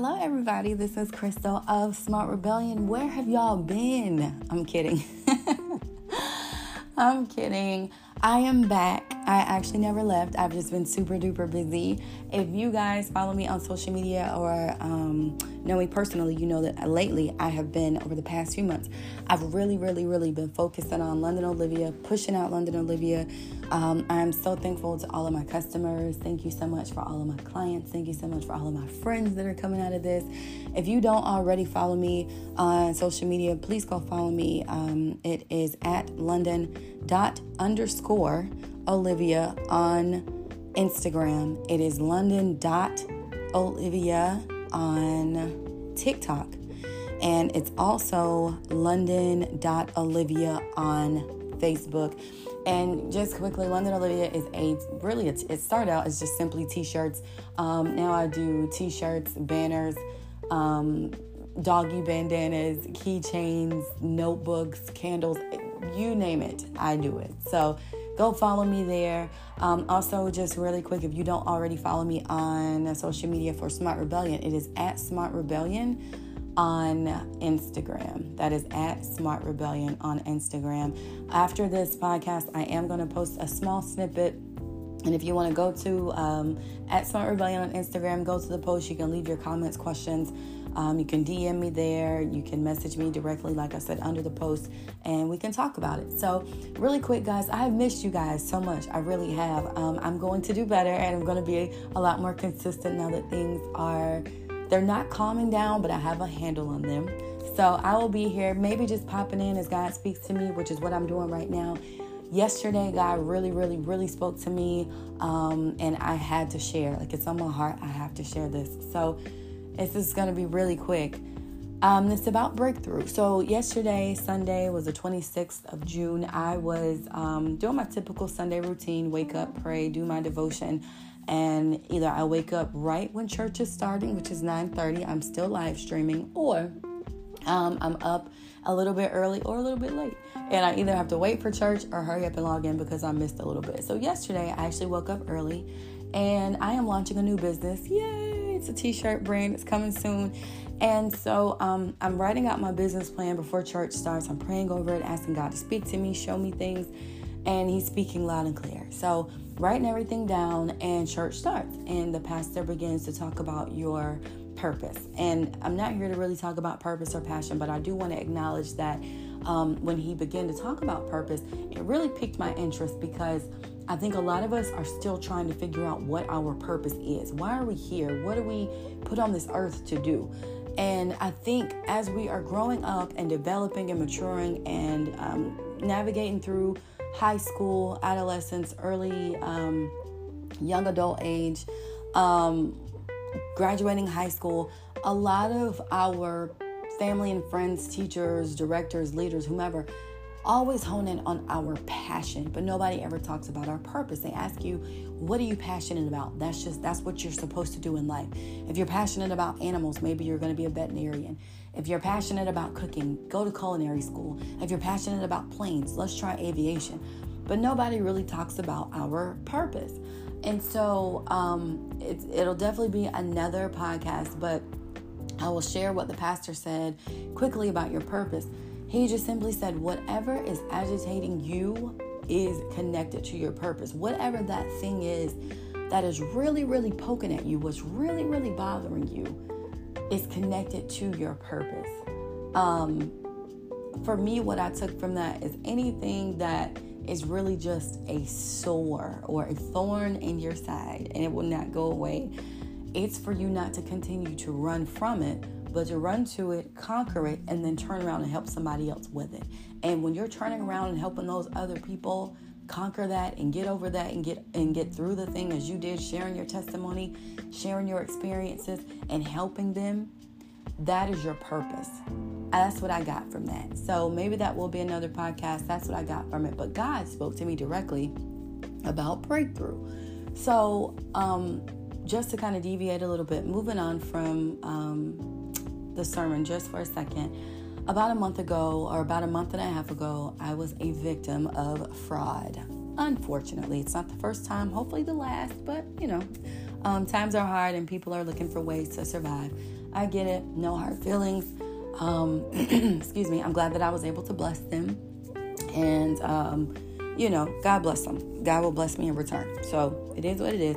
Hello, everybody. This is Crystal of Smart Rebellion. Where have y'all been? I'm kidding. I'm kidding. I am back. I actually never left. I've just been super duper busy. If you guys follow me on social media or um, know me personally, you know that lately I have been, over the past few months, I've really, really, really been focusing on London Olivia, pushing out London Olivia. Um, I'm so thankful to all of my customers. Thank you so much for all of my clients. Thank you so much for all of my friends that are coming out of this. If you don't already follow me on social media, please go follow me. Um, it is at London dot underscore Olivia on Instagram. It is London dot Olivia on TikTok. And it's also London dot Olivia on Facebook. And just quickly, London Olivia is a really, it started out as just simply t shirts. Um, now I do t shirts, banners, um, doggy bandanas, keychains, notebooks, candles, you name it, I do it. So go follow me there. Um, also, just really quick, if you don't already follow me on social media for Smart Rebellion, it is at Smart Rebellion on Instagram. That is at Smart Rebellion on Instagram. After this podcast, I am going to post a small snippet. And if you want to go to um, at Smart Rebellion on Instagram, go to the post. You can leave your comments, questions. Um, you can DM me there. You can message me directly, like I said, under the post, and we can talk about it. So, really quick, guys, I have missed you guys so much. I really have. Um, I'm going to do better, and I'm going to be a lot more consistent now that things are. They're not calming down, but I have a handle on them. So I will be here, maybe just popping in as God speaks to me, which is what I'm doing right now yesterday god really really really spoke to me um, and i had to share like it's on my heart i have to share this so this is going to be really quick. Um, it's about breakthrough. So, yesterday, Sunday, was the 26th of June. I was um, doing my typical Sunday routine wake up, pray, do my devotion. And either I wake up right when church is starting, which is 9:30. I'm still live streaming, or um, I'm up a little bit early or a little bit late. And I either have to wait for church or hurry up and log in because I missed a little bit. So yesterday I actually woke up early and I am launching a new business. Yay! It's a t-shirt brand. It's coming soon. And so um, I'm writing out my business plan before church starts. I'm praying over it, asking God to speak to me, show me things, and He's speaking loud and clear. So writing everything down, and church starts, and the pastor begins to talk about your purpose. And I'm not here to really talk about purpose or passion, but I do want to acknowledge that um, when he began to talk about purpose, it really piqued my interest because I think a lot of us are still trying to figure out what our purpose is. Why are we here? What do we put on this earth to do? And I think as we are growing up and developing and maturing and um, navigating through high school, adolescence, early um, young adult age, um, graduating high school, a lot of our family and friends, teachers, directors, leaders, whomever, always hone in on our passion, but nobody ever talks about our purpose. They ask you, what are you passionate about? That's just that's what you're supposed to do in life. If you're passionate about animals, maybe you're going to be a veterinarian. If you're passionate about cooking, go to culinary school. If you're passionate about planes, let's try aviation. But nobody really talks about our purpose. And so um, it'll definitely be another podcast, but I will share what the pastor said quickly about your purpose. He just simply said, whatever is agitating you is connected to your purpose. Whatever that thing is that is really, really poking at you, what's really, really bothering you, is connected to your purpose. Um, for me, what I took from that is anything that is really just a sore or a thorn in your side and it will not go away. It's for you not to continue to run from it, but to run to it, conquer it, and then turn around and help somebody else with it. And when you're turning around and helping those other people conquer that and get over that and get and get through the thing as you did, sharing your testimony, sharing your experiences, and helping them, that is your purpose. That's what I got from that. So maybe that will be another podcast. That's what I got from it. But God spoke to me directly about breakthrough. So, um, just to kind of deviate a little bit, moving on from um, the sermon just for a second. About a month ago, or about a month and a half ago, I was a victim of fraud. Unfortunately, it's not the first time, hopefully the last, but you know, um, times are hard and people are looking for ways to survive. I get it. No hard feelings. Um, excuse me. I'm glad that I was able to bless them. And, um, you know, God bless them. God will bless me in return. So it is what it is.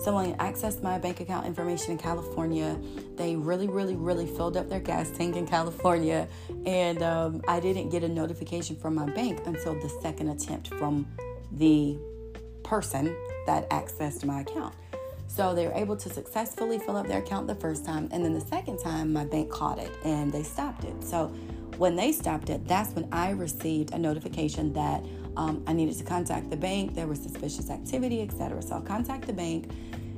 Someone accessed my bank account information in California. They really, really, really filled up their gas tank in California. And um, I didn't get a notification from my bank until the second attempt from the person that accessed my account. So they were able to successfully fill up their account the first time. And then the second time, my bank caught it and they stopped it. So when they stopped it, that's when I received a notification that um, I needed to contact the bank. There was suspicious activity, etc. So I'll contact the bank,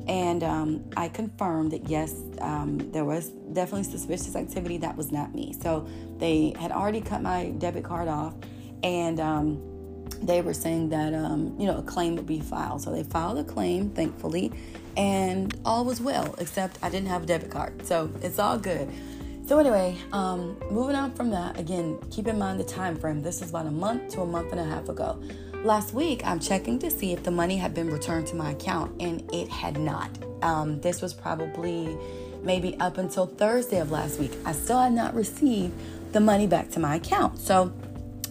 and um, I confirmed that yes, um, there was definitely suspicious activity. That was not me. So they had already cut my debit card off, and um, they were saying that um, you know a claim would be filed. So they filed a claim, thankfully, and all was well. Except I didn't have a debit card, so it's all good. So anyway, um, moving on from that, again, keep in mind the time frame. This is about a month to a month and a half ago. Last week, I'm checking to see if the money had been returned to my account, and it had not. Um, this was probably maybe up until Thursday of last week. I still had not received the money back to my account. So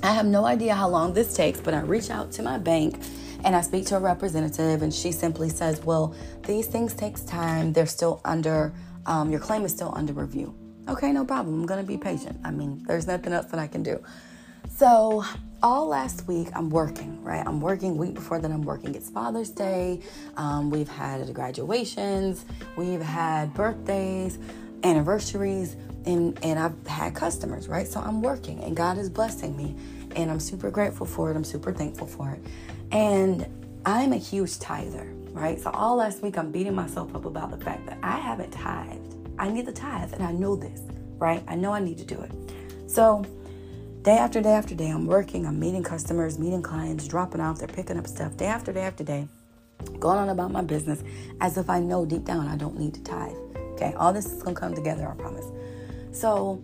I have no idea how long this takes, but I reach out to my bank and I speak to a representative, and she simply says, "Well, these things takes time. They're still under. Um, your claim is still under review." Okay, no problem. I'm to be patient. I mean, there's nothing else that I can do. So, all last week, I'm working, right? I'm working. Week before that, I'm working. It's Father's Day. Um, we've had graduations. We've had birthdays, anniversaries, and, and I've had customers, right? So, I'm working, and God is blessing me. And I'm super grateful for it. I'm super thankful for it. And I'm a huge tither, right? So, all last week, I'm beating myself up about the fact that I haven't tithed I need the tithe, and I know this, right? I know I need to do it. So, day after day after day, I'm working, I'm meeting customers, meeting clients, dropping off, they're picking up stuff day after day after day, going on about my business as if I know deep down I don't need to tithe. Okay, all this is gonna come together, I promise. So,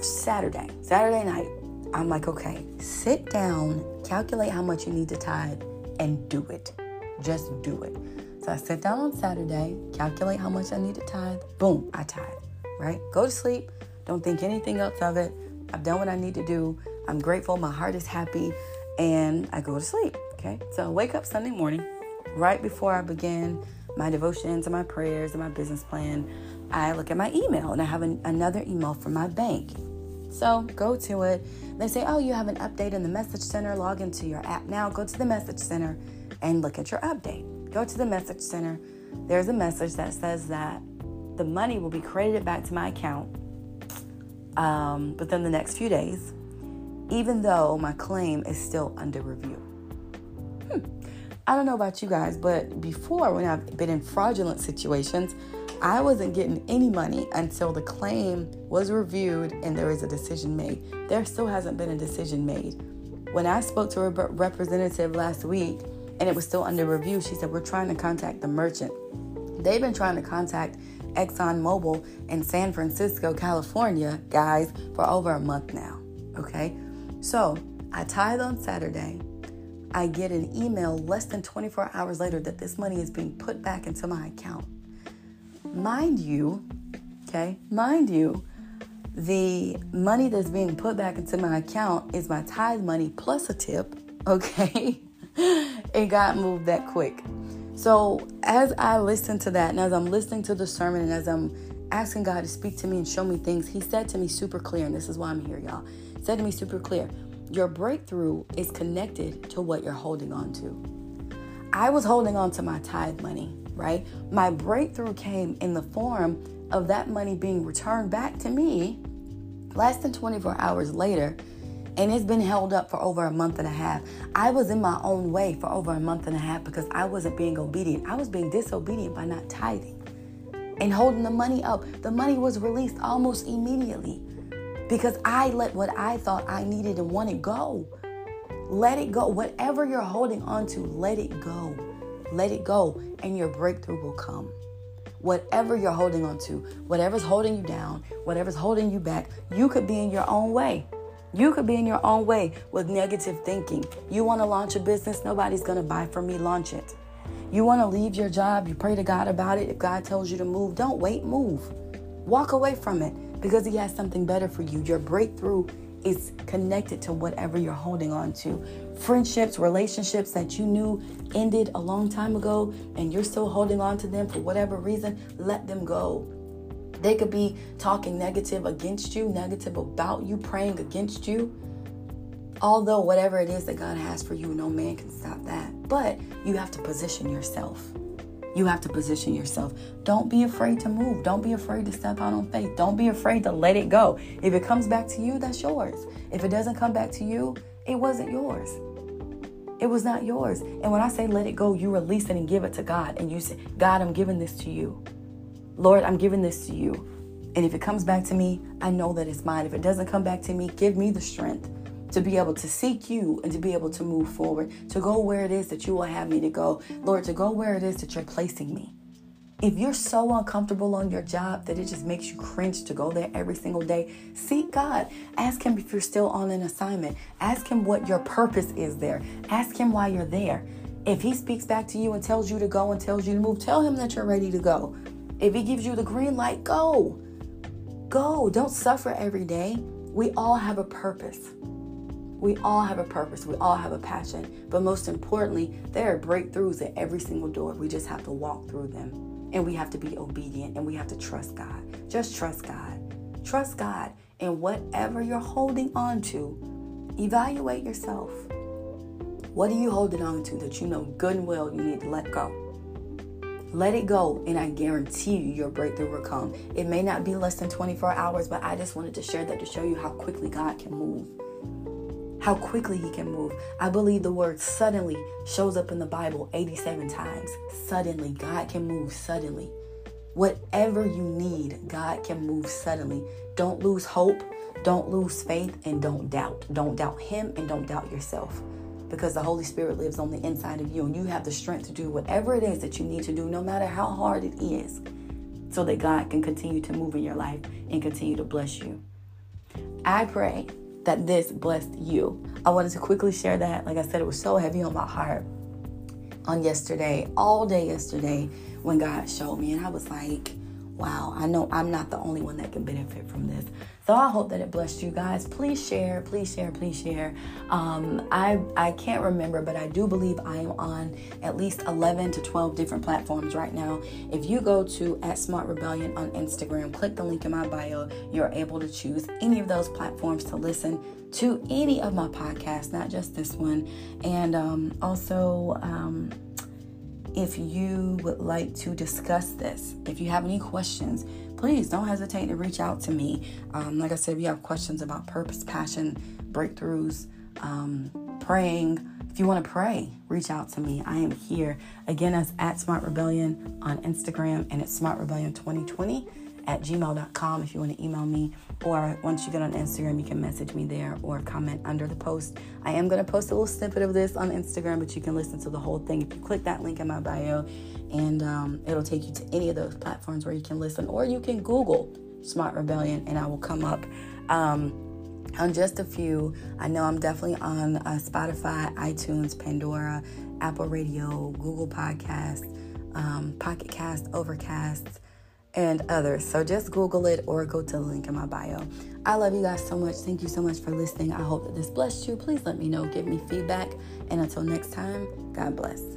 Saturday, Saturday night, I'm like, okay, sit down, calculate how much you need to tithe, and do it. Just do it. So I sit down on Saturday, calculate how much I need to tithe. Boom, I tithe, right? Go to sleep. Don't think anything else of it. I've done what I need to do. I'm grateful. My heart is happy. And I go to sleep. Okay. So I wake up Sunday morning, right before I begin my devotions and my prayers and my business plan. I look at my email and I have an, another email from my bank. So go to it. They say, Oh, you have an update in the message center. Log into your app now. Go to the message center and look at your update go to the message center. There's a message that says that the money will be credited back to my account um, within the next few days, even though my claim is still under review. Hmm. I don't know about you guys, but before, when I've been in fraudulent situations, I wasn't getting any money until the claim was reviewed and there was a decision made. There still hasn't been a decision made. When I spoke to a representative last week, and it was still under review. She said, We're trying to contact the merchant. They've been trying to contact ExxonMobil in San Francisco, California, guys, for over a month now. Okay? So I tithe on Saturday. I get an email less than 24 hours later that this money is being put back into my account. Mind you, okay, mind you, the money that's being put back into my account is my tithe money plus a tip, okay? it got moved that quick. So as I listen to that, and as I'm listening to the sermon, and as I'm asking God to speak to me and show me things, He said to me super clear, and this is why I'm here, y'all. Said to me super clear, your breakthrough is connected to what you're holding on to. I was holding on to my tithe money, right? My breakthrough came in the form of that money being returned back to me less than 24 hours later and it's been held up for over a month and a half. I was in my own way for over a month and a half because I wasn't being obedient. I was being disobedient by not tithing and holding the money up. The money was released almost immediately because I let what I thought I needed and wanted go. Let it go. Whatever you're holding on to, let it go. Let it go, and your breakthrough will come. Whatever you're holding on to, whatever's holding you down, whatever's holding you back, you could be in your own way. You could be in your own way with negative thinking. You want to launch a business, nobody's going to buy from me, launch it. You want to leave your job, you pray to God about it. If God tells you to move, don't wait, move. Walk away from it because He has something better for you. Your breakthrough is connected to whatever you're holding on to. Friendships, relationships that you knew ended a long time ago and you're still holding on to them for whatever reason, let them go. They could be talking negative against you, negative about you, praying against you. Although, whatever it is that God has for you, no man can stop that. But you have to position yourself. You have to position yourself. Don't be afraid to move. Don't be afraid to step out on faith. Don't be afraid to let it go. If it comes back to you, that's yours. If it doesn't come back to you, it wasn't yours. It was not yours. And when I say let it go, you release it and give it to God. And you say, God, I'm giving this to you. Lord, I'm giving this to you. And if it comes back to me, I know that it's mine. If it doesn't come back to me, give me the strength to be able to seek you and to be able to move forward, to go where it is that you will have me to go. Lord, to go where it is that you're placing me. If you're so uncomfortable on your job that it just makes you cringe to go there every single day, seek God. Ask Him if you're still on an assignment. Ask Him what your purpose is there. Ask Him why you're there. If He speaks back to you and tells you to go and tells you to move, tell Him that you're ready to go. If He gives you the green light, go. Go. Don't suffer every day. We all have a purpose. We all have a purpose. We all have a passion. But most importantly, there are breakthroughs at every single door. We just have to walk through them. And we have to be obedient and we have to trust God. Just trust God. Trust God. And whatever you're holding on to, evaluate yourself. What are you holding on to that you know good and well you need to let go? Let it go, and I guarantee you your breakthrough will come. It may not be less than 24 hours, but I just wanted to share that to show you how quickly God can move how quickly he can move. I believe the word suddenly shows up in the Bible 87 times. Suddenly, God can move suddenly. Whatever you need, God can move suddenly. Don't lose hope, don't lose faith, and don't doubt. Don't doubt Him and don't doubt yourself because the Holy Spirit lives on the inside of you and you have the strength to do whatever it is that you need to do, no matter how hard it is, so that God can continue to move in your life and continue to bless you. I pray that this blessed you. I wanted to quickly share that. Like I said, it was so heavy on my heart on yesterday, all day yesterday, when God showed me. And I was like, wow, I know I'm not the only one that can benefit from this. So I hope that it blessed you guys. Please share, please share, please share. Um, I I can't remember, but I do believe I am on at least 11 to 12 different platforms right now. If you go to at Smart Rebellion on Instagram, click the link in my bio. You're able to choose any of those platforms to listen to any of my podcasts, not just this one. And um, also. Um, if you would like to discuss this, if you have any questions, please don't hesitate to reach out to me. Um, like I said, if you have questions about purpose, passion, breakthroughs, um, praying, if you want to pray, reach out to me. I am here again as at Smart Rebellion on Instagram and it's Smart Rebellion 2020 at gmail.com if you want to email me. Or once you get on Instagram, you can message me there or comment under the post. I am going to post a little snippet of this on Instagram, but you can listen to the whole thing if you click that link in my bio, and um, it'll take you to any of those platforms where you can listen. Or you can Google Smart Rebellion, and I will come up. Um, on just a few. I know I'm definitely on uh, Spotify, iTunes, Pandora, Apple Radio, Google Podcasts, um, Pocket Cast, Overcast, and others. So just Google it or go to the link in my bio. I love you guys so much. Thank you so much for listening. I hope that this blessed you. Please let me know, give me feedback. And until next time, God bless.